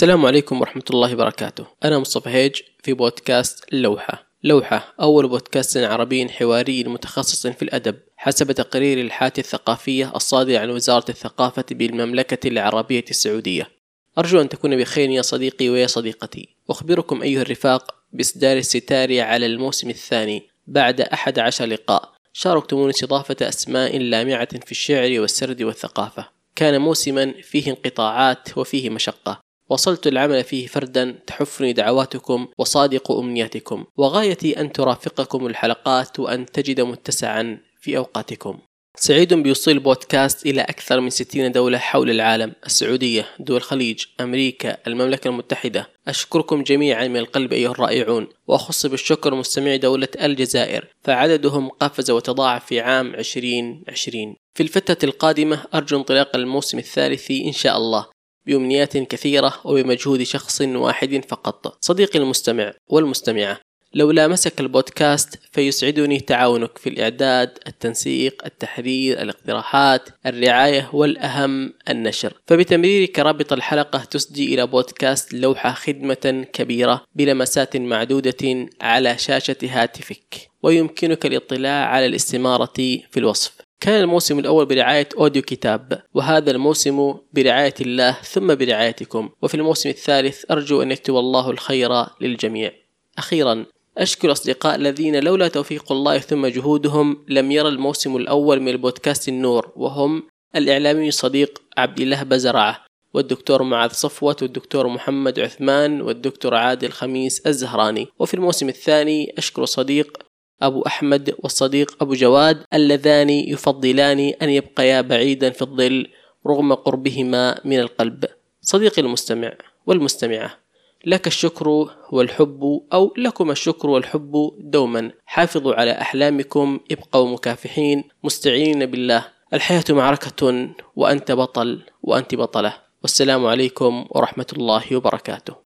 السلام عليكم ورحمة الله وبركاته. أنا مصطفى هيج في بودكاست لوحة. لوحة أول بودكاست عربي حواري متخصص في الأدب. حسب تقرير الحالة الثقافية الصادر عن وزارة الثقافة بالمملكة العربية السعودية. أرجو أن تكون بخير يا صديقي ويا صديقتي. أخبركم أيها الرفاق بإصدار الستار على الموسم الثاني بعد أحد عشر لقاء. شاركتموني استضافة أسماء لامعة في الشعر والسرد والثقافة. كان موسما فيه انقطاعات وفيه مشقة. وصلت العمل فيه فردا تحفني دعواتكم وصادق أمنياتكم وغايتي أن ترافقكم الحلقات وأن تجد متسعا في أوقاتكم. سعيد بوصول البودكاست إلى أكثر من 60 دولة حول العالم السعودية دول الخليج أمريكا المملكة المتحدة. أشكركم جميعا من القلب أيها الرائعون. وأخص بالشكر مستمعي دولة الجزائر فعددهم قفز وتضاعف في عام 2020 في الفترة القادمة أرجو انطلاق الموسم الثالث إن شاء الله. بأمنيات كثيرة وبمجهود شخص واحد فقط صديقي المستمع والمستمعة لو لامسك البودكاست فيسعدني تعاونك في الإعداد، التنسيق، التحرير، الاقتراحات، الرعاية والأهم النشر، فبتمريرك رابط الحلقة تسدي إلى بودكاست لوحة خدمة كبيرة بلمسات معدودة على شاشة هاتفك، ويمكنك الاطلاع على الاستمارة في الوصف. كان الموسم الأول برعاية أوديو كتاب وهذا الموسم برعاية الله ثم برعايتكم. وفي الموسم الثالث أرجو أن يكتب الله الخير للجميع. أخيرا أشكر أصدقاء الذين لولا توفيق الله ثم جهودهم لم يرى الموسم الأول من البودكاست النور وهم الإعلامي الصديق عبد الله بزرعة والدكتور معاذ صفوت والدكتور محمد عثمان والدكتور عادل خميس الزهراني. وفي الموسم الثاني أشكر صديق أبو أحمد والصديق أبو جواد اللذان يفضلان أن يبقيا بعيدا في الظل رغم قربهما من القلب. صديقي المستمع والمستمعة لك الشكر والحب أو لكم الشكر والحب دوما. حافظوا على أحلامكم ابقوا مكافحين مستعينين بالله. الحياة معركة وأنت بطل وأنت بطلة. والسلام عليكم ورحمة الله وبركاته.